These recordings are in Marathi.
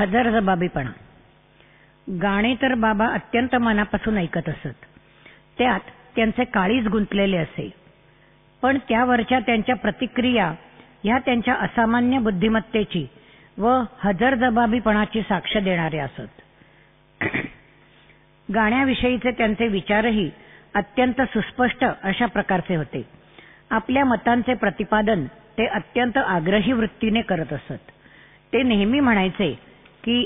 हजरजबाबीपणा गाणे तर बाबा अत्यंत मनापासून ऐकत असत. त्यात त्यांचे काळीज गुंतलेले असे. पण त्यावरच्या त्यांच्या प्रतिक्रिया ह्या त्यांच्या असामान्य बुद्धिमत्तेची व हजरजबाबीपणाची साक्ष देणारे असत. गाण्याविषयीचे त्यांचे विचारही अत्यंत सुस्पष्ट अशा प्रकारचे होते. आपल्या मतांचे प्रतिपादन ते अत्यंत आग्रही वृत्तीने करत असत. ते नेहमी म्हणायचे की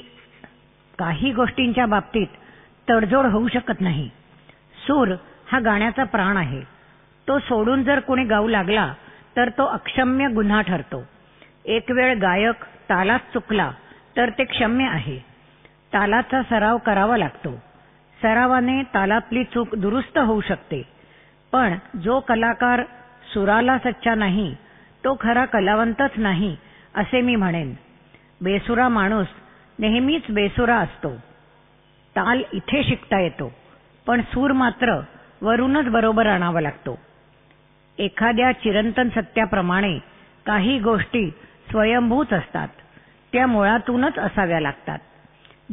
काही गोष्टींच्या बाबतीत तडजोड होऊ शकत नाही. सूर हा गाण्याचा प्राण आहे. तो सोडून जर कोणी गाऊ लागला तर तो अक्षम्य गुन्हा ठरतो. एक वेळ गायक तालात चुकला तर ते क्षम्य आहे. तालाचा सराव करावा लागतो. सरावाने तालातली चूक दुरुस्त होऊ शकते. पण जो कलाकार सुराला सच्चा नाही तो खरा कलावंतच नाही असे मी म्हणेन. बेसुरा माणूस नेहमीच बेसुरा असतो. ताल इथे शिकता येतो पण सूर मात्र वरूनच बरोबर आणावा लागतो. एखाद्या चिरंतन सत्याप्रमाणे काही गोष्टी स्वयंभूच असतात त्या मुळातूनच असाव्या लागतात.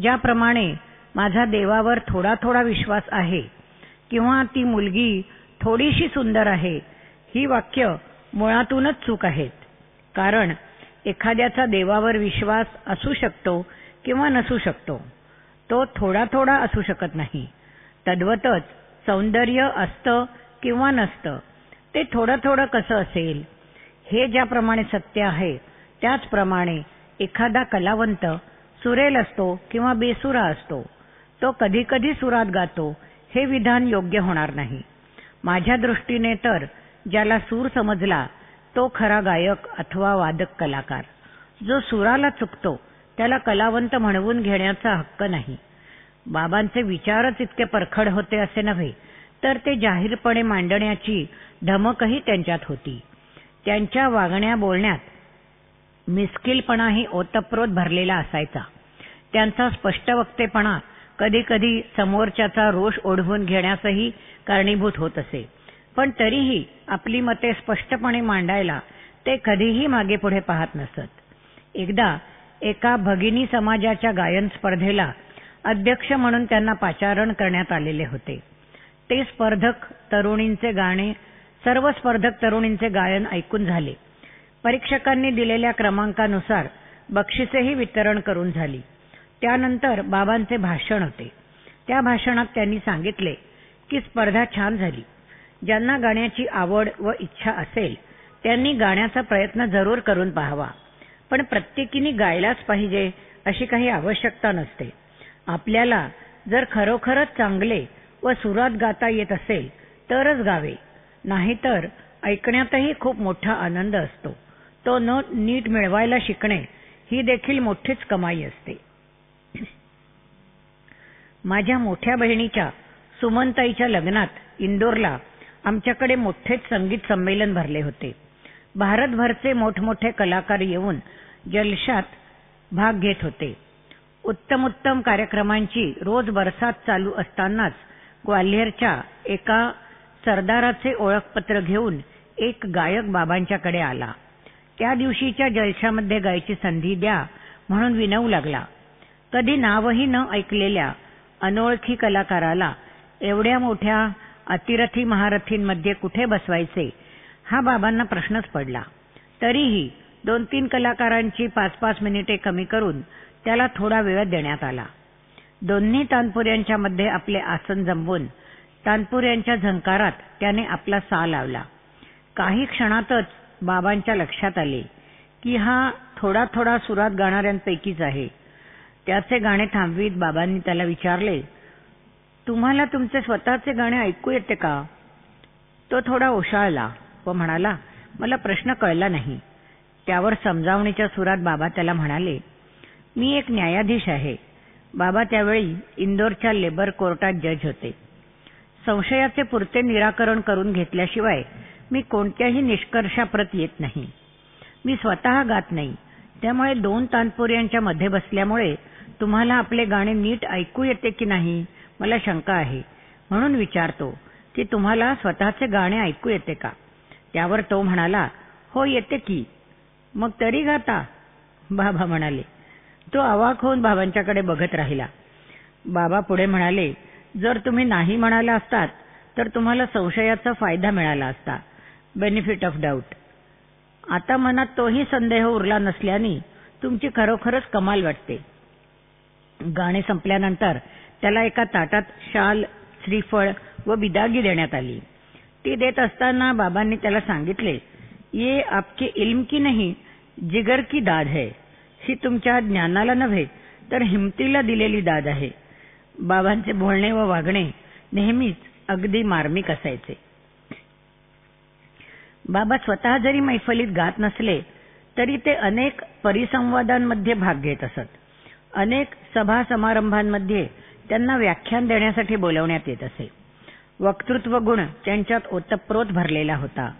ज्याप्रमाणे माझा देवावर थोडा थोडा विश्वास आहे किंवा ती मुलगी थोडीशी सुंदर आहे ही वाक्य मुळातूनच चूक आहेत. कारण एखाद्याचा देवावर विश्वास असू शकतो किंवा नसू शकतो. तो थोडा थोडा असू शकत नाही. तद्वतच सौंदर्य असतं किंवा नसतं ते थोडं थोडं कसं असेल? हे ज्याप्रमाणे सत्य आहे त्याचप्रमाणे एखादा कलावंत सुरेल असतो किंवा बेसुरा असतो. तो कधी कधी सुरात गातो हे विधान योग्य होणार नाही. माझ्या दृष्टीने तर ज्याला सूर समजला तो खरा गायक अथवा वादक कलाकार. जो सुराला चुकतो त्याला कलावंत म्हणवून घेण्याचा हक्क नाही. बाबांचे विचारच इतके परखड होते असे नव्हे तर ते जाहीरपणे मांडण्याची धमकही त्यांच्यात होती. त्यांच्या वागण्या बोलण्यात मिस्किलपणाही ओतप्रोत भरलेला असायचा. त्यांचा स्पष्ट वक्तेपणा कधी कधी समोरच्याचा रोष ओढवून घेण्यासही कारणीभूत होत असे. पण तरीही आपली मते स्पष्टपणे मांडायला ते कधीही मागे पुढे पाहत नसत. एकदा एका भगिनी समाजाच्या गायन स्पर्धेला अध्यक्ष म्हणून त्यांना पाचारण करण्यात आलेले होते. ते स्पर्धक तरुणींचे गाणे सर्व स्पर्धक तरुणींचे गायन ऐकून झाले. परीक्षकांनी दिलेल्या क्रमांकानुसार बक्षिसेही वितरण करून झाली. त्यानंतर बाबांचे भाषण होते. त्या भाषणात त्यांनी सांगितले की स्पर्धा छान झाली. ज्यांना गाण्याची आवड व इच्छा असेल त्यांनी गाण्याचा प्रयत्न जरूर करून पाहावा. पण प्रत्येकीने गायलाच पाहिजे अशी काही आवश्यकता नसते. आपल्याला जर खरोखरच चांगले व सुरात गाता येत असेल तरच गावे. नाहीतर ऐकण्यातही खूप मोठा आनंद असतो. तो न नीट मिळवायला शिकणे ही देखील मोठीच कमाई असते. माझ्या मोठ्या बहिणीच्या सुमनताईच्या लग्नात इंदोरला आमच्याकडे मोठेच संगीत संमेलन भरले होते. भारतभरचे मोठमोठे कलाकार येऊन जलशात भाग घेत होते. उत्तम उत्तम कार्यक्रमांची रोज बरसात चालू असतानाच ग्वाल्हेरच्या एका सरदाराचे ओळखपत्र घेऊन एक गायक बाबांच्याकडे आला. त्या दिवशीच्या जलशामध्ये गायची संधी द्या म्हणून विनवू लागला. कधी नावही न ऐकलेल्या अनोळखी कलाकाराला एवढ्या मोठ्या अतिरथी महारथींमध्ये कुठे बसवायचे हा बाबांना प्रश्नच पडला. तरीही दोन तीन कलाकारांची पाच पाच मिनिटे कमी करून त्याला थोडा वेळ देण्यात आला. दोन्ही तानपुऱ्यांच्या मध्ये आपले आसन जमवून तानपुऱ्यांच्या झंकारात त्याने आपला सा लावला. काही क्षणातच बाबांच्या लक्षात आले की हा थोडा थोडा सुरात गाणाऱ्यांपैकीच आहे. त्याचे गाणे थांबवीत बाबांनी त्याला विचारले तुम्हाला तुमचे स्वतःचे गाणे ऐकू येते का? तो थोडा ओशाळला व म्हणाला मला प्रश्न कळला नाही. त्यावर समजावणीच्या सुरात बाबा त्याला म्हणाले मी एक न्यायाधीश आहे. बाबा त्यावेळी इंदोरच्या लेबर कोर्टात जज होते. संशयाचे पुरते निराकरण करून घेतल्याशिवाय मी कोणत्याही निष्कर्षाप्रत येत नाही. मी स्वतः गात नाही. त्यामुळे दोन तानपुऱ्यांच्या मध्ये बसल्यामुळे तुम्हाला आपले गाणे नीट ऐकू येते की नाही? मला शंका आहे. म्हणून विचारतो की तुम्हाला स्वतःचे गाणे ऐकू येते का? त्यावर तो म्हणाला हो येते की. मग तरी गाता. बाबा म्हणाले तो अवाक होऊन बाबांच्याकडे बघत राहिला. बाबा पुढे म्हणाले जर तुम्ही नाही म्हणाला असतात तर तुम्हाला संशयाचा फायदा मिळाला असता. बेनिफिट ऑफ डाऊट आता मनात तोही संदेह उरला नसल्याने तुमची खरोखरच कमाल वाटते. गाणे संपल्यानंतर त्याला एका ताटात शाल श्रीफळ व बिदागी देण्यात आली. ती देत असताना बाबांनी त्याला सांगितले ये आपके इल्म की नाही जिगर की दाद है। ही तुमच्या ज्ञानाला नव्हे तर हिमतीला दिलेली दाद आहे. बाबांचे बोलणे व वागणे नेहमीच अगदी मार्मिक असायचे. बाबा स्वतः जरी मैफलीत गात नसले तरी ते अनेक परिसंवादांमध्ये भाग घेत असत. अनेक सभा समारंभांमध्ये त्यांना व्याख्यान देण्यासाठी बोलवण्यात येत असे. वक्तृत्व गुण त्यांच्यात ओतप्रोत भरलेला होता.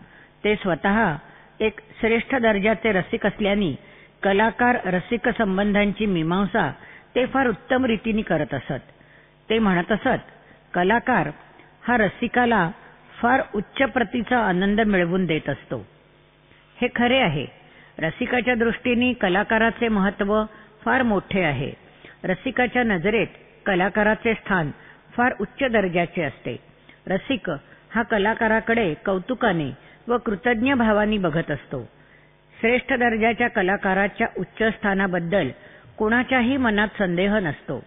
ते स्वतः एक श्रेष्ठ दर्जाचे रसिक असल्याने कलाकार रसिक संबंधांची मीमांसा ते फार उत्तम रीतीने करत असत. ते म्हणत असत कलाकार हा रसिकाला फार उच्च प्रतीचा आनंद मिळवून देत असतो. हे खरे आहे. रसिकाच्या दृष्टीने कलाकाराचे महत्त्व फार मोठे आहे. रसिकाच्या नजरेत कलाकाराचे स्थान फार उच्च दर्जाचे असते. रसिक हा कलाकाराकडे कौतुकाने व कृतज्ञ भावानी बघत असतो. श्रेष्ठ दर्जाच्या कलाकाराच्या उच्च स्थानाबद्दल कोणाच्याही मनात संदेह नसतो.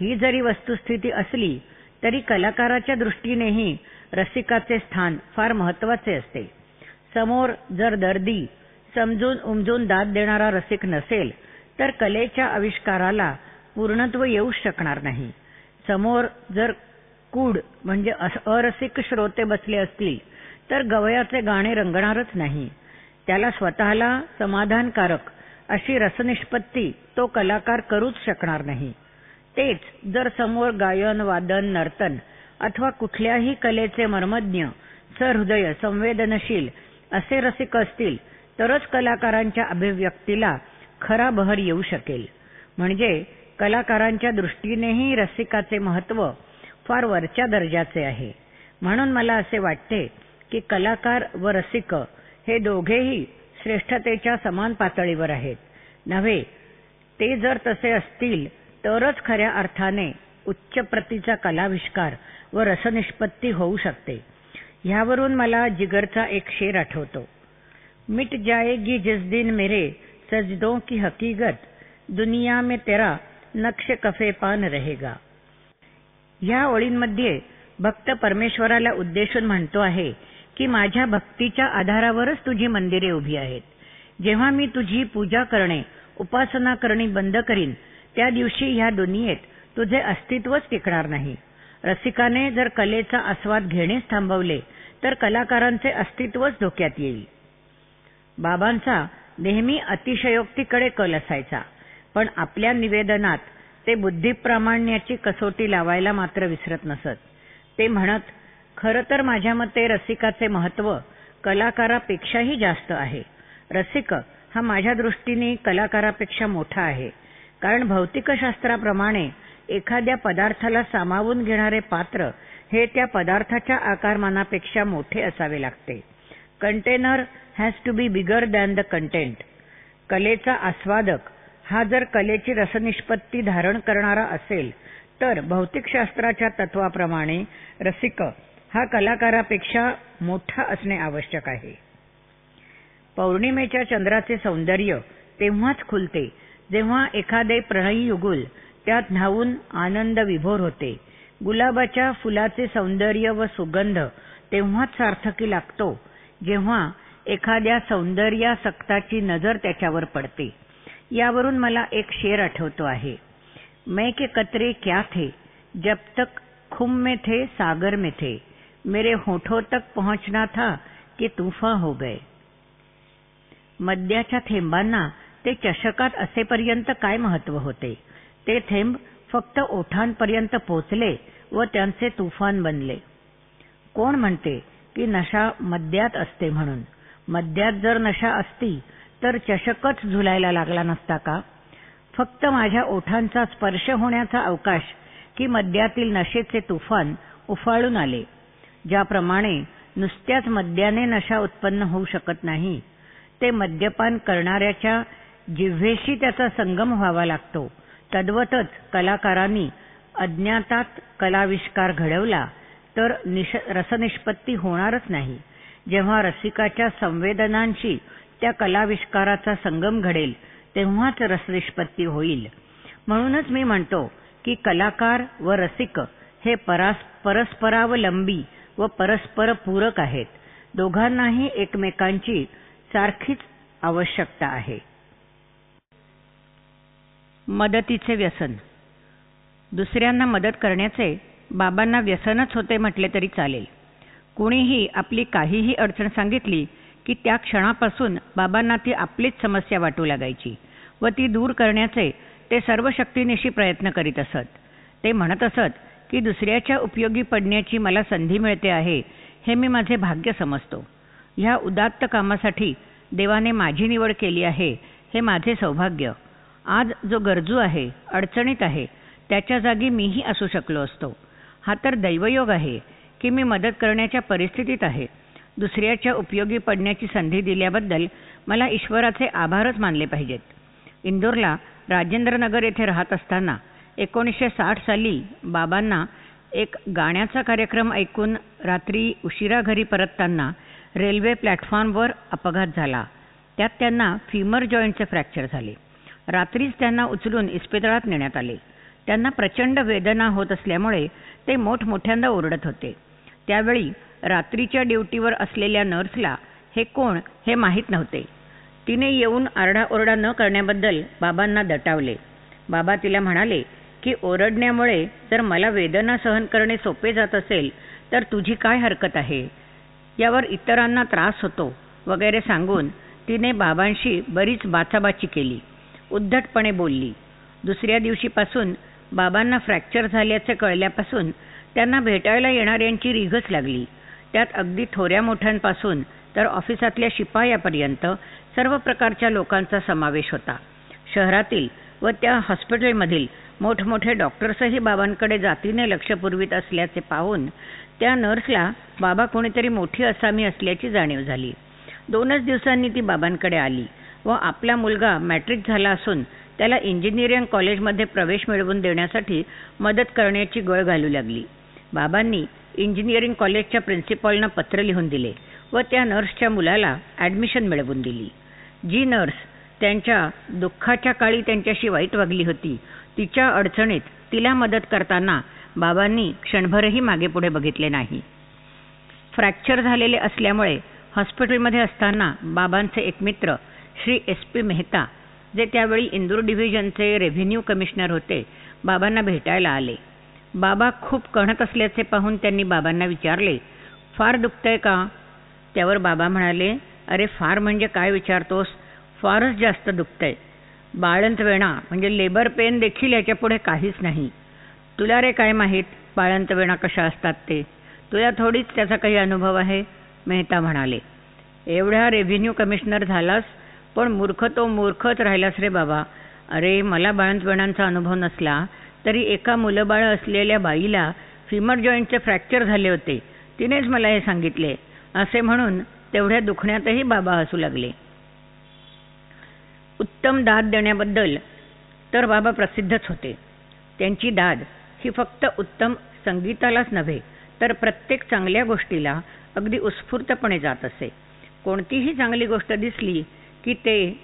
ही जरी वस्तुस्थिती असली तरी कलाकाराच्या दृष्टीनेही रसिकाचे स्थान फार महत्त्वाचे असते. समोर जर दर्दी समजून उमजून दाद देणारा रसिक नसेल तर कलेच्या आविष्काराला पूर्णत्व येऊ शकणार नाही. समोर जर कूड म्हणजे अरसिक श्रोते बसले असतील तर गवयाचे गाणे रंगणारच नाही. त्याला स्वतःला समाधानकारक अशी रसनिष्पत्ती तो कलाकार करूच शकणार नाही. तेच जर समोर गायन वादन नर्तन अथवा कुठल्याही कलेचे मर्मज्ञ सहृदय संवेदनशील असे रसिक असतील तरच कलाकारांच्या अभिव्यक्तीला खरा बहर येऊ शकेल. म्हणजे कलाकारांच्या दृष्टीनेही रसिकाचे महत्त्व फार वरच्या दर्जाचे आहे. म्हणून मला असे वाटते की कलाकार व रसिक हे दोघेही श्रेष्ठतेच्या समान पातळीवर आहेत. नव्हे ते जर तसे असतील तरच खऱ्या अर्थाने उच्च प्रतीचा कलाविष्कार व रसनिष्पत्ती होऊ शकते. ह्यावरून मला जिगरचा एक शेर आठवतो. मिट जाएगी जिस दिन मेरे सजदों की हकीकत दुनिया में तेरा नक्ष कफे पान रहेगा. ह्या ओळींमध्ये भक्त परमेश्वराला उद्देशून म्हणतो आहे की माझ्या भक्तीच्या आधारावरच तुझी मंदिरे उभी आहेत. जेव्हा मी तुझी पूजा करणे उपासना करणे बंद करीन त्या दिवशी ह्या दुनियेत तुझे अस्तित्वच टिकणार नाही. रसिकाने जर कलेचा आस्वाद घेणेच थांबवले तर कलाकारांचे अस्तित्वच धोक्यात येईल. बाबांचा नेहमी अतिशयोक्तीकडे कल असायचा पण आपल्या निवेदनात ते बुद्धिप्रामाण्याची कसोटी लावायला मात्र विसरत नसत. ते म्हणत खरं तर माझ्या मते रसिकाचे महत्त्व कलाकारापेक्षाही जास्त आहे. रसिक हा माझ्या दृष्टीने कलाकारापेक्षा मोठा आहे. कारण भौतिकशास्त्राप्रमाणे एखाद्या पदार्थाला सामावून घेणारे पात्र हे त्या पदार्थाच्या आकारमानापेक्षा मोठे असावे लागते. Container has to be bigger than the content कलेचा आस्वादक हा जर कलेची रसनिष्पत्ती धारण करणारा असेल तर भौतिकशास्त्राच्या तत्वाप्रमाणे रसिक हा कलाकारापेक्षा मोठा असणे आवश्यक आहे. पौर्णिमेच्या चंद्राचे सौंदर्य तेव्हाच खुलते जेव्हा एखादे प्रणयी युगुल त्यात न्हावून आनंद विभोर होते. गुलाबाच्या फुलाचे सौंदर्य व सुगंध तेव्हाच सार्थकी लागतो जेव्हा एखाद्या सौंदर्यासक्ताची नजर त्याच्यावर पडते. यावरून मला एक शेर आठवतो आहे. मैं के कतरे क्या थे जब तक खुम में थे सागर में थे. मेरे होठों तक पहुंचना था कि तूफा हो गए। मद्याच्या थेंबांना ते चषकात असेपर्यंत काय महत्त्व होते? ते थेंब फक्त ओठांपर्यंत पोचले व त्यांचे तुफान बनले. कोण म्हणते की नशा मद्यात असते म्हणून? मद्यात जर नशा असती तर चषकच झुलायला लागला नसता का? फक्त माझ्या ओठांचा स्पर्श होण्याचा अवकाश की मद्यातील नशेचे तुफान उफाळून आले. ज्याप्रमाणे नुसत्याच मद्याने नशा उत्पन्न होऊ शकत नाही ते मद्यपान करणाऱ्याच्या जिव्हेशी त्याचा संगम व्हावा लागतो. तद्वतच कलाकारांनी अज्ञातात कलाविष्कार घडवला तर निश रसनिष्पत्ती होणारच नाही. जेव्हा रसिकाच्या संवेदनांशी त्या कलाविष्काराचा संगम घडेल तेव्हाच रसनिष्पत्ती होईल. म्हणूनच मी म्हणतो की कलाकार व रसिक हे परस्परावलंबी व परस्पर पूरक आहेत. दोघांनाही एकमेकांची सारखीच आवश्यकता आहे. मदतीचे व्यसन. दुसऱ्यांना मदत करण्याचे बाबांना व्यसनच होते म्हटले तरी चालेल. कुणीही आपली काहीही अडचण सांगितली की त्या क्षणापासून बाबांना ती आपलीच समस्या वाटू लागायची व ती दूर करण्याचे ते सर्व शक्तीनिशी प्रयत्न करीत असत. ते म्हणत असत की दुसऱ्याच्या उपयोगी पडण्याची मला संधी मिळते आहे हे मी माझे भाग्य समजतो. ह्या उदात्त कामासाठी देवाने माझी निवड केली आहे हे माझे सौभाग्य. आज जो गरजू आहे अडचणीत आहे त्याच्या जागी मीही असू शकलो असतो. हा तर दैवयोग आहे की मी मदत करण्याच्या परिस्थितीत आहे. दुसऱ्याच्या उपयोगी पडण्याची संधी दिल्याबद्दल मला ईश्वराचे आभारच मानले पाहिजेत. इंदोरला राजेंद्रनगर येथे राहत असताना एकोणीसशे साठ साली बाबांना एक गाण्याचा कार्यक्रम ऐकून रात्री उशिरा घरी परतताना रेल्वे प्लॅटफॉर्मवर अपघात झाला. त्यात त्यांना फिमर जॉईंटचे फ्रॅक्चर झाले. रात्रीच त्यांना उचलून इस्पितळात नेण्यात आले. त्यांना प्रचंड वेदना होत असल्यामुळे ते मोठमोठ्यांदा ओरडत होते. त्यावेळी रात्रीच्या ड्युटीवर असलेल्या नर्सला हे कोण हे माहीत नव्हते. तिने येऊन आरडाओरडा न करण्याबद्दल बाबांना दटावले. बाबा तिला म्हणाले की ओरडण्यामुळे जर मला वेदना सहन करणे सोपे जात असेल तर तुझी काय हरकत आहे? यावर इतरांना त्रास होतो वगैरे सांगून तिने बाबांशी बरीच बाचाबाची केली. उद्धटपणे बोलली दुसऱ्या दिवशीपासून बाबांना फ्रॅक्चर झाल्याचे कळल्यापासून त्यांना भेटायला येणाऱ्यांची रीघच लागली. त्यात अगदी थोऱ्या मोठ्यांपासून तर ऑफिसातल्या शिपायापर्यंत सर्व प्रकारच्या लोकांचा समावेश होता. शहरातील व त्या हॉस्पिटलमधील मोठमोठे डॉक्टर्सही बाबांकडे जातीने लक्ष पुरवित असल्याचे पाहून त्या नर्सला बाबा कोणीतरी मोठी असामी असल्याची जाणीव झाली. दोनच दिवसांनी ती बाबांकडे आली व आपला मुलगा मॅट्रिक झाला असून त्याला इंजिनिअरिंग कॉलेजमध्ये प्रवेश मिळवून देण्यासाठी मदत करण्याची गळ घालू लागली. बाबांनी इंजिनिअरिंग कॉलेजच्या प्रिन्सिपॉलना पत्र लिहून दिले व त्या नर्सच्या मुलाला ॲडमिशन मिळवून दिली. जी नर्स त्यांच्या दुःखाच्या काळी त्यांच्याशी वाईट वागली होती तिच्या अडचणीत तिला मदत करताना बाबांनी क्षणभरही मागे पुढे बघितले नाही. फ्रॅक्चर झालेले असल्यामुळे हॉस्पिटलमध्ये असताना बाबांचे एक मित्र श्री एस पी मेहता जे त्यावेळी इंदूर डिव्हिजनचे रेव्हेन्यू कमिशनर होते बाबांना भेटायला आले. बाबा खूप कणत असल्याचे पाहून त्यांनी बाबांना विचारले फार दुखतंय का? त्यावर बाबा म्हणाले अरे फार म्हणजे काय विचारतोस? फारच जास्त दुखतंय. बाळंत वेणा म्हणजे लेबर पेन देखील याच्यापुढे काहीच नाही. तुला रे काय माहीत बाळंत वेणा कशा असतात ते? तुला थोडीच त्याचा काही अनुभव आहे? मेहता म्हणाले. एवढा रेव्हेन्यू कमिशनर झालास पण मूर्ख तो मूर्खच राहिलास रे बाबा. अरे मला बाळंतवेणांचा अनुभव नसला तरी एका मुलंबाळ असलेल्या बाईला फिमर जॉईंटचे फ्रॅक्चर झाले होते. तिनेच मला हे सांगितले. असे म्हणून तेवढ्या दुखण्यातही बाबा हसू लागले. उत्तम दाद देण्याबद्दल तर बाबा प्रसिद्धच होते. त्यांची दाद ही फक्त उत्तम संगीतालाच नव्हे तर प्रत्येक चांगल्या गोष्टीला अगदी उत्स्फूर्तपणे जात असे. कोणतीही चांगली गोष्ट दिसली की ते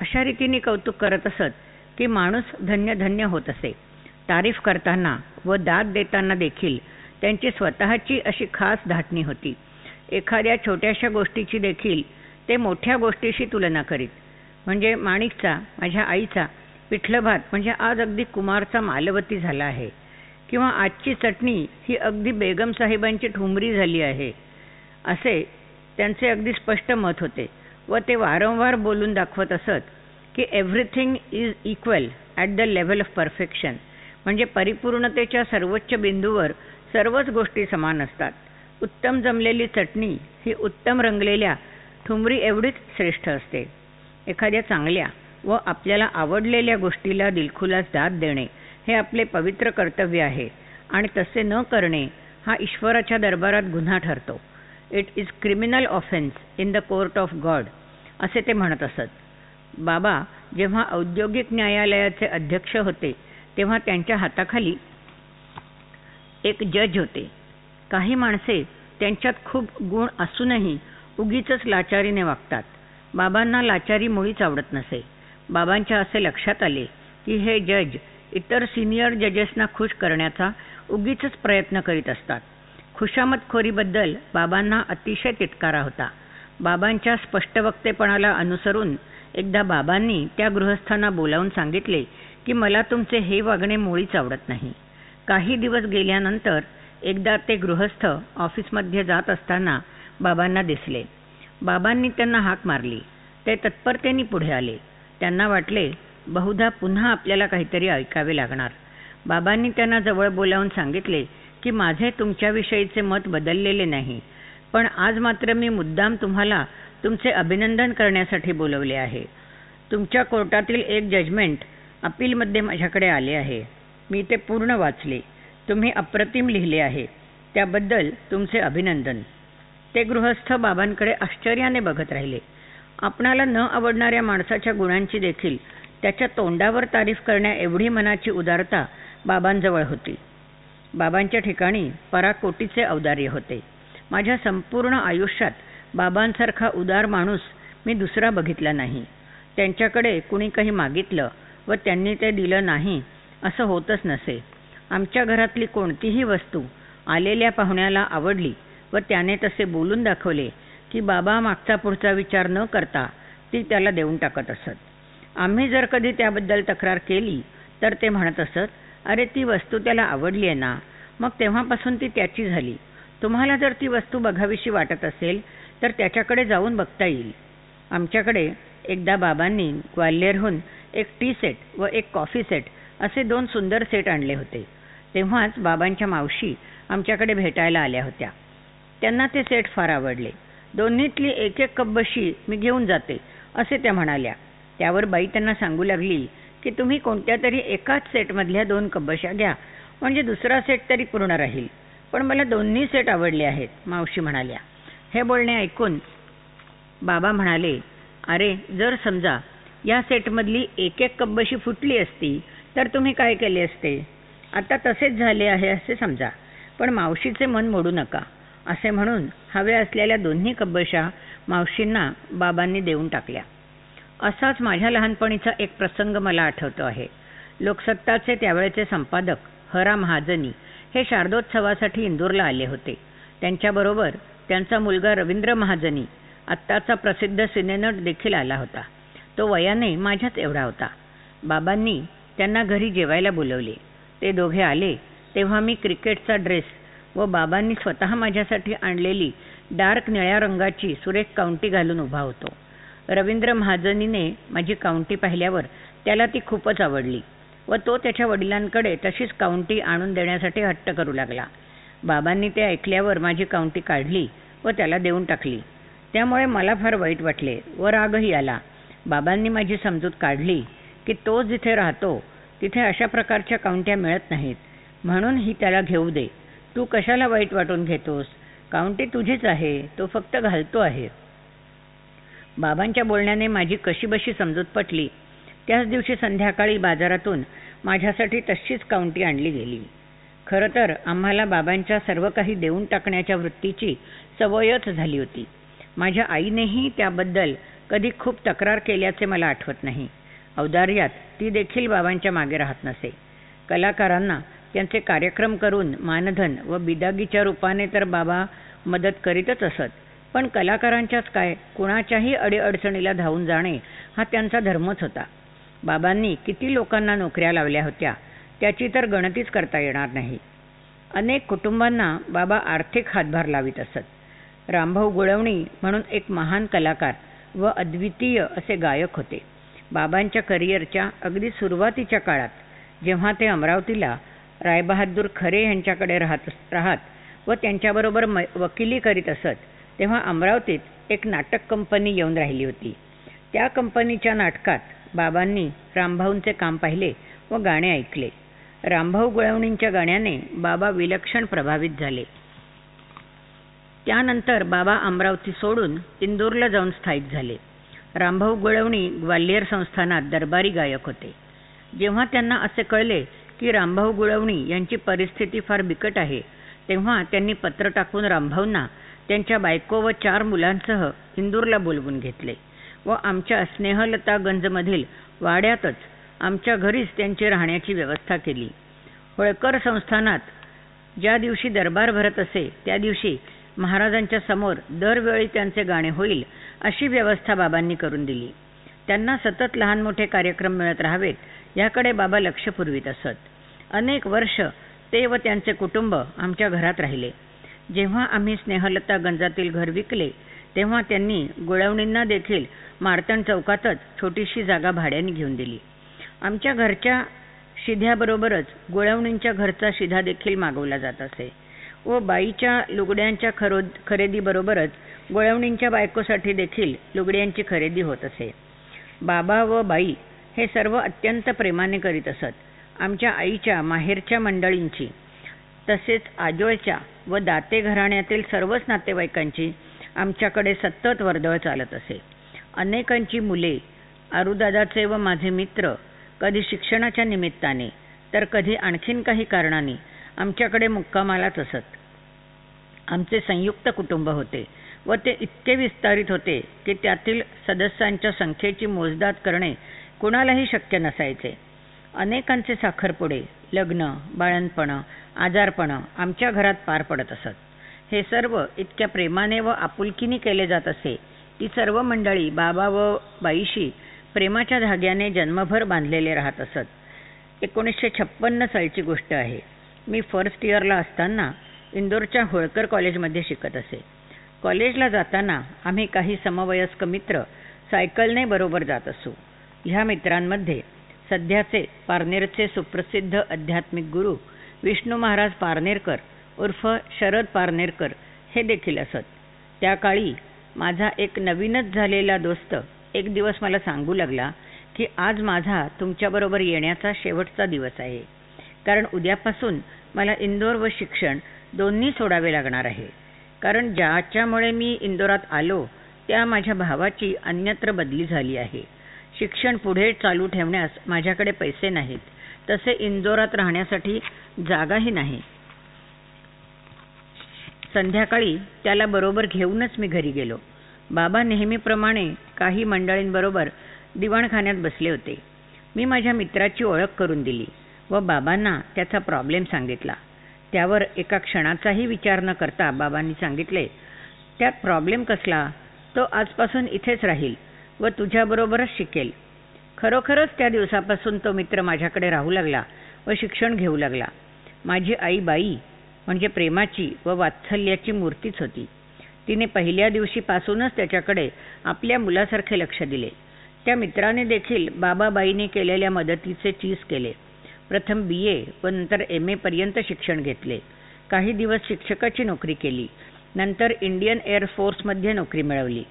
अशा रीतीने कौतुक करत असत की माणूस धन्य धन्य होत असे. तारीफ करताना व दाद देताना देखील त्यांची स्वतःची अशी खास धाटणी होती. एखाद्या छोट्याशा गोष्टीची देखील ते मोठ्या गोष्टीशी तुलना करीत. म्हणजे माणिकचा माझ्या आईचा पिठलं भात म्हणजे आज अगदी कुमारचा मालवती झाला आहे. किंवा आजची चटणी ही अगदी बेगम साहेबांची ठुमरी झाली आहे. असे त्यांचे अगदी स्पष्ट मत होते व ते वारंवार बोलून दाखवत असत की everything is equal at the level of perfection म्हणजे परिपूर्णतेच्या सर्वोच्च बिंदूवर सर्वच गोष्टी समान असतात. उत्तम जमलेली चटणी ही उत्तम रंगलेल्या ठुमरी एवढीच श्रेष्ठ असते. एखाद्या चांगल्या व आपल्याला आवडलेल्या गोष्टीला दिलखुलास दाद देणे हे आपले पवित्र कर्तव्य आहे. आणि तसे न करणे हा ईश्वराच्या दरबारात गुन्हा ठरतो. It is criminal offence in the court of God असे ते म्हणत असत. बाबा जेव्हा औद्योगिक न्यायालयाचे अध्यक्ष होते तेव्हा त्यांच्या हाताखाली एक जज होते. काही माणसे त्यांच्यात खूप गुण असूनही उगीच लाचारीने वागतात. बाबांना लाचारी मुळीच आवडत नसे. बाबांच्या असे लक्षात आले की हे जज इतर सिनियर जजेसना खुश करण्याचा उगीच प्रयत्न करीत असतात. खुशामतखोरीबद्दल बाबांना अतिशय तिटकारा होता. बाबांच्या स्पष्टवक्तेपणाला अनुसरून एकदा बाबांनी त्या गृहस्थांना बोलावून सांगितले की मला तुमचे हे वागणे मुळीच आवडत नाही. काही दिवस गेल्यानंतर एकदा ते गृहस्थ ऑफिसमध्ये जात असताना बाबांना दिसले. बाबांनी त्यांना हाक मारली. ते तत्परतेने पुढे आले. त्यांना वाटले बहुधा पुन्हा आपल्याला काहीतरी ऐकावे लागणार. बाबांनी त्यांना जवळ बोलावून सांगितले की माझे तुमच्याविषयीचे मत बदललेले नाही. पण आज मात्र मी मुद्दाम तुम्हाला तुमचे अभिनंदन करण्यासाठी बोलवले आहे. तुमच्या कोर्टातील एक जजमेंट अपीलमध्ये माझ्याकडे आले आहे. मी ते पूर्ण वाचले. तुम्ही अप्रतिम लिहिले आहे. त्याबद्दल तुमचे अभिनंदन. ते गृहस्थ बाबांकडे आश्चर्याने बघत राहिले. आपणाला न आवडणाऱ्या माणसाच्या गुणांची देखील त्याच्या तोंडावर तारीफ करण्या एवढी मनाची उदारता बाबांजवळ होती. बाबांच्या ठिकाणी पराकोटीचे औदार्य होते. माझ्या संपूर्ण आयुष्यात बाबांसारखा उदार माणूस मी दुसरा बघितला नाही. त्यांच्याकडे कुणी काही मागितलं व त्यांनी ते दिलं नाही असं होतच नसे. आमच्या घरातली कोणतीही वस्तू आलेल्या पाहुण्याला आवडली व त्याने तसे बोलून दाखवले की बाबा मागचा पुढचा विचार न करता ती त्याला देऊन टाकत असत. आम्ही जर कधी त्याबद्दल तक्रार केली तर ते म्हणत असत अरे ती वस्तू त्याला आवडली आहे ना? मग तेव्हापासून ती त्याची झाली. तुम्हाला जर ती वस्तू बघावीशी वाटत असेल तर त्याच्याकडे जाऊन बघता येईल. आमच्याकडे एकदा बाबांनी ग्वाल्हेरहून एक टी सेट व एक कॉफी सेट असे दोन सुंदर सेट आणले होते. तेव्हाच बाबांच्या मावशी आमच्याकडे भेटायला आल्या होत्या. त्यांना ते सेट फार आवडले. दोन्हीतली एक एक कब्बशी मी घेऊन जाते असे त्या म्हणाल्या. त्यावर बाई त्यांना सांगू लागली की तुम्ही कोणत्या तरी एकाच सेटमधल्या दोन कब्बशा घ्या म्हणजे दुसरा सेट तरी पूर्ण राहील. पण मला दोन्ही सेट आवडले आहेत मावशी म्हणाल्या. हे बोलणे ऐकून बाबा म्हणाले अरे जर समजा या सेटमधली एक एक कब्बशी फुटली असती तर तुम्ही काय केले असते? आता तसेच झाले आहे असे समजा. पण मावशीचे मन मोडू नका. असे म्हणून हव्या असलेल्या दोन्ही कब्बशा मावशींना बाबांनी देऊन टाकल्या. असाच माझ्या लहानपणीचा एक प्रसंग मला आठवतो आहे. लोकसत्ताचे त्यावेळेचे संपादक हरा महाजनी हे शारदोत्सवासाठी इंदूरला आले होते. त्यांच्याबरोबर त्यांचा मुलगा रवींद्र महाजनी आत्ताचा प्रसिद्ध सिनेनट देखील आला होता. तो वयाने माझ्याच एवढा होता. बाबांनी त्यांना घरी जेवायला बोलवले. ते दोघे आले तेव्हा मी क्रिकेटचा ड्रेस व बाबांनी स्वतः माझ्यासाठी आणलेली डार्क निळ्या रंगाची सुरेख काउंटी घालून उभा होतो. रवींद्र महाजनीने माझी काउंटी पाहिल्यावर त्याला ती खूपच आवडली व तो त्याच्या वडिलांकडे तशीच काउंटी आणून देण्यासाठी हट्ट करू लागला. बाबांनी ते ऐकल्यावर माझी काउंटी काढली व त्याला देऊन टाकली. त्यामुळे मला फार वाईट वाटले व रागही आला. बाबांनी माझी समजूत काढली की तो जिथे राहतो तिथे अशा प्रकारच्या काउंट्या मिळत नाहीत. म्हणून ही त्याला घेऊ दे. तू कशाला वाईट वाटून घेतोस? काउंटी तुझीच आहे. तो फक्त घालतो आहे. बाबांच्या बोलण्याने माझी कशीबशी समजूत पटली. त्याच दिवशी संध्याकाळी बाजारातून माझ्यासाठी तशीच काउंटी आणली गेली. खरं तर आम्हाला बाबांच्या सर्व काही देऊन टाकण्याच्या वृत्तीची सवयच झाली होती. माझ्या आईनेही त्याबद्दल कधी खूप तक्रार केल्याचे मला आठवत नाही. औदार्यात ती देखील बाबांच्या मागे राहत नसे. कलाकारांना त्यांचे कार्यक्रम करून मानधन व बिदागीच्या रूपाने तर बाबा मदत करीतच असत. पण कलाकारांच्याच काय कुणाच्याही अडीअडचणीला धावून जाणे हा त्यांचा धर्मच होता. बाबांनी किती लोकांना नोकऱ्या लावल्या होत्या त्याची तर गणतीच करता येणार नाही. अनेक कुटुंबांना बाबा आर्थिक हातभार लावित असत. रामभाऊ गुळवणी म्हणून एक महान कलाकार व अद्वितीय असे गायक होते. बाबांच्या करिअरच्या अगदी सुरुवातीच्या काळात जेव्हा ते अमरावतीला रायबहादूर खरे यांच्याकडे राहत राहत व त्यांच्याबरोबर वकिली करीत असत तेव्हा अमरावतीत एक नाटक कंपनी येऊन राहिली होती. त्या कंपनीच्या नाटकात बाबांनी रामभाऊंचे काम पाहिले व गाणे ऐकले. रामभाऊ गुळवणींच्या गाण्याने बाबा विलक्षण प्रभावित झाले. त्यानंतर बाबा अमरावती सोडून इंदूरला जाऊन स्थायिक झाले. रामभाऊ गुळवणी ग्वाल्हेर संस्थानात दरबारी गायक होते. जेव्हा त्यांना असे कळले की रामभाऊ गुळवणी यांची परिस्थिती फार बिकट आहे. तेव्हा त्यांनी पत्र टाकून रामभाऊंना त्यांच्या बायको व चार मुलांसह इंदूरला बोलवून घेतले व आमच्या स्नेहलता गंजमधील वाड्यातच आमच्या घरीच त्यांची राहण्याची व्यवस्था केली. होळकर संस्थानात ज्या दिवशी दरबार भरत असे त्या दिवशी महाराजांच्या समोर दरवेळी त्यांचे गाणे होईल अशी व्यवस्था बाबांनी करून दिली. त्यांना सतत लहान मोठे कार्यक्रम मिळत राहावेत याकडे बाबा लक्ष पुरवीत असत. अनेक वर्ष ते व त्यांचे कुटुंब आमच्या घरात राहिले. जेव्हा आम्ही स्नेहलता गंजातील घर विकले तेव्हा त्यांनी गुळवणींना देखील मारतण चौकातच छोटीशी जागा भाड्याने घेऊन दिली. आमच्या घरच्या शिध्याबरोबरच गुळवणींच्या घरचा शिधा देखील मागवला जात असे व बाईच्या लुगड्यांच्या खरो खरेदीबरोबरच गुळवणींच्या बायकोसाठी देखील लुगड्यांची खरेदी होत असे. बाबा व बाई हे सर्व अत्यंत प्रेमाने करीत असत. आमच्या आईच्या माहेरच्या मंडळींची तसेच आजोळच्या व दाते घराण्यातील सर्वच नातेवाईकांची आमच्याकडे सतत वर्दळ चालत असे. अनेकांची मुले आरुदादाचे व माझे मित्र कधी शिक्षणाच्या निमित्ताने तर कधी आणखीन काही कारणाने आमच्याकडे मुक्कामालाच असत. आमचे संयुक्त कुटुंब होते व ते इतके विस्तारित होते की त्यातील सदस्यांच्या संख्येची मोजदाद करणे कुणालाही शक्य नसायचे. अनेकांचे साखरपुडे लग्न बाळणपणं आजारपणं आमच्या घरात पार पडत असत. हे सर्व इतक्या प्रेमाने व आपुलकीने केले जात असे ती सर्व मंडळी बाबा व बाईशी प्रेमाच्या धाग्याने जन्मभर बांधलेले राहत असत. एकोणीसशे छप्पन्न सालची गोष्ट आहे. मी फर्स्ट इयरला असताना इंदोरच्या होळकर कॉलेजमध्ये शिकत असे. कॉलेजला जाताना आम्ही काही समवयस्क मित्र सायकलने बरोबर जात असू. ह्या मित्रांमध्ये सध्याचे पारनेरचे सुप्रसिद्ध आध्यात्मिक गुरु विष्णू महाराज पारनेरकर उर्फ शरद पारनेरकर हे देखील असत. त्या काळी माझा एक नवीनच झालेला दोस्त एक दिवस मला सांगू लागला की आज माझा तुमच्याबरोबर येण्याचा शेवटचा दिवस आहे. कारण उद्यापासून मला इंदोर व शिक्षण दोन्ही सोडावे लागणार आहे. कारण ज्याच्यामुळे मी इंदोरात आलो त्या माझ्या भावाची अन्यत्र बदली झाली आहे. शिक्षण पुढे चालू ठेवण्यास माझ्याकडे पैसे नाहीत. तसे इंदोरात राहण्यासाठी जागाही नाही. संध्याकाळी त्याला बरोबर घेऊनच मी घरी गेलो. बाबा नेहमीप्रमाणे काही मंडळींबरोबर दिवाणखान्यात बसले होते. मी माझ्या मित्राची ओळख करून दिली व बाबांना त्याचा प्रॉब्लेम सांगितला. त्यावर एका क्षणाचाही विचार न करता बाबांनी सांगितले त्यात प्रॉब्लेम कसला? तो आजपासून इथेच राहील. व तुझ्याबरोबरच शिकेल. खरोखरच त्या दिवसापासून तो मित्र माझ्याकडे राहू लागला व शिक्षण घेऊ लागला. माझी आई बाई म्हणजे प्रेमाची व वात्सल्याची मूर्तीच होती. तिने पहिल्या दिवशीपासूनच त्याच्याकडे आपल्या मुलासारखे लक्ष दिले. त्या मित्राने देखील बाबाबाईने केलेल्या मदतीचे चीज केले. प्रथम बी ए व नंतर एम एपर्यंत शिक्षण घेतले. काही दिवस शिक्षकाची नोकरी केली. नंतर इंडियन एअरफोर्समध्ये नोकरी मिळवली.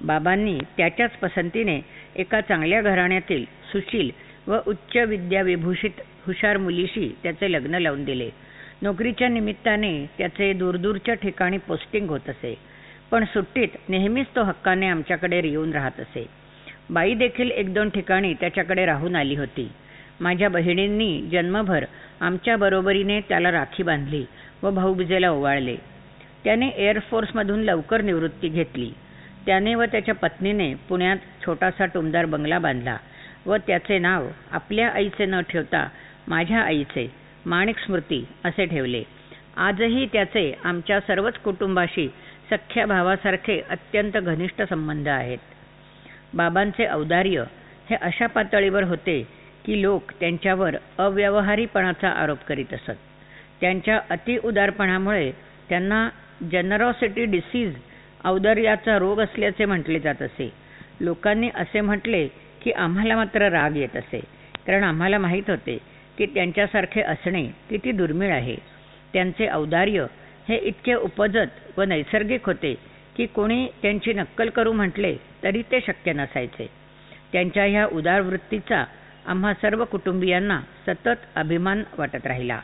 बाबांनी त्याच्याच पसंतीने एका चांगल्या घराण्यातील सुशील व उच्च विद्याविभूषित हुशार मुलीशी त्याचे लग्न लावून दिले. नोकरीच्या निमित्ताने त्याचे दूरदूरच्या ठिकाणी पोस्टिंग होत असे. पण सुट्टीत नेहमीच तो हक्काने आमच्याकडे येऊन राहत असे. बाई देखील एक दोन ठिकाणी त्याच्याकडे राहून आली होती. माझ्या बहिणींनी जन्मभर आमच्या बरोबरीने त्याला राखी बांधली व भाऊबीजेला ओवाळले. त्याने एअरफोर्समधून लवकर निवृत्ती घेतली. त्याने व त्याच्या पत्नीने पुण्यात छोटासा टुमदार बंगला बांधला व त्याचे नाव आपल्या आईचे न ठेवता माझ्या आईचे माणिक स्मृती असे ठेवले. आजही त्याचे आमच्या सर्वच कुटुंबाशी सख्ख्या भावासारखे अत्यंत घनिष्ठ संबंध आहेत. बाबांचे औदार्य हे अशा पातळीवर होते की लोक त्यांच्यावर अव्यवहारीपणाचा आरोप करीत असत. त्यांच्या अतिउदारपणामुळे त्यांना जनरॉसिटी डिसीज औदार्याचा रोग असल्याचे म्हटले जात असे. लोकांनी असे म्हटले की आम्हाला मात्र राग येत असे. कारण आम्हाला माहीत होते की त्यांच्यासारखे असणे किती दुर्मिळ आहे. त्यांचे औदार्य हे इतके उपजत व नैसर्गिक होते की कोणी त्यांची नक्कल करू म्हटले तरी ते शक्य नसायचे. त्यांच्या ह्या उदार वृत्तीचा आम्हा सर्व कुटुंबियांना सतत अभिमान वाटत राहिला.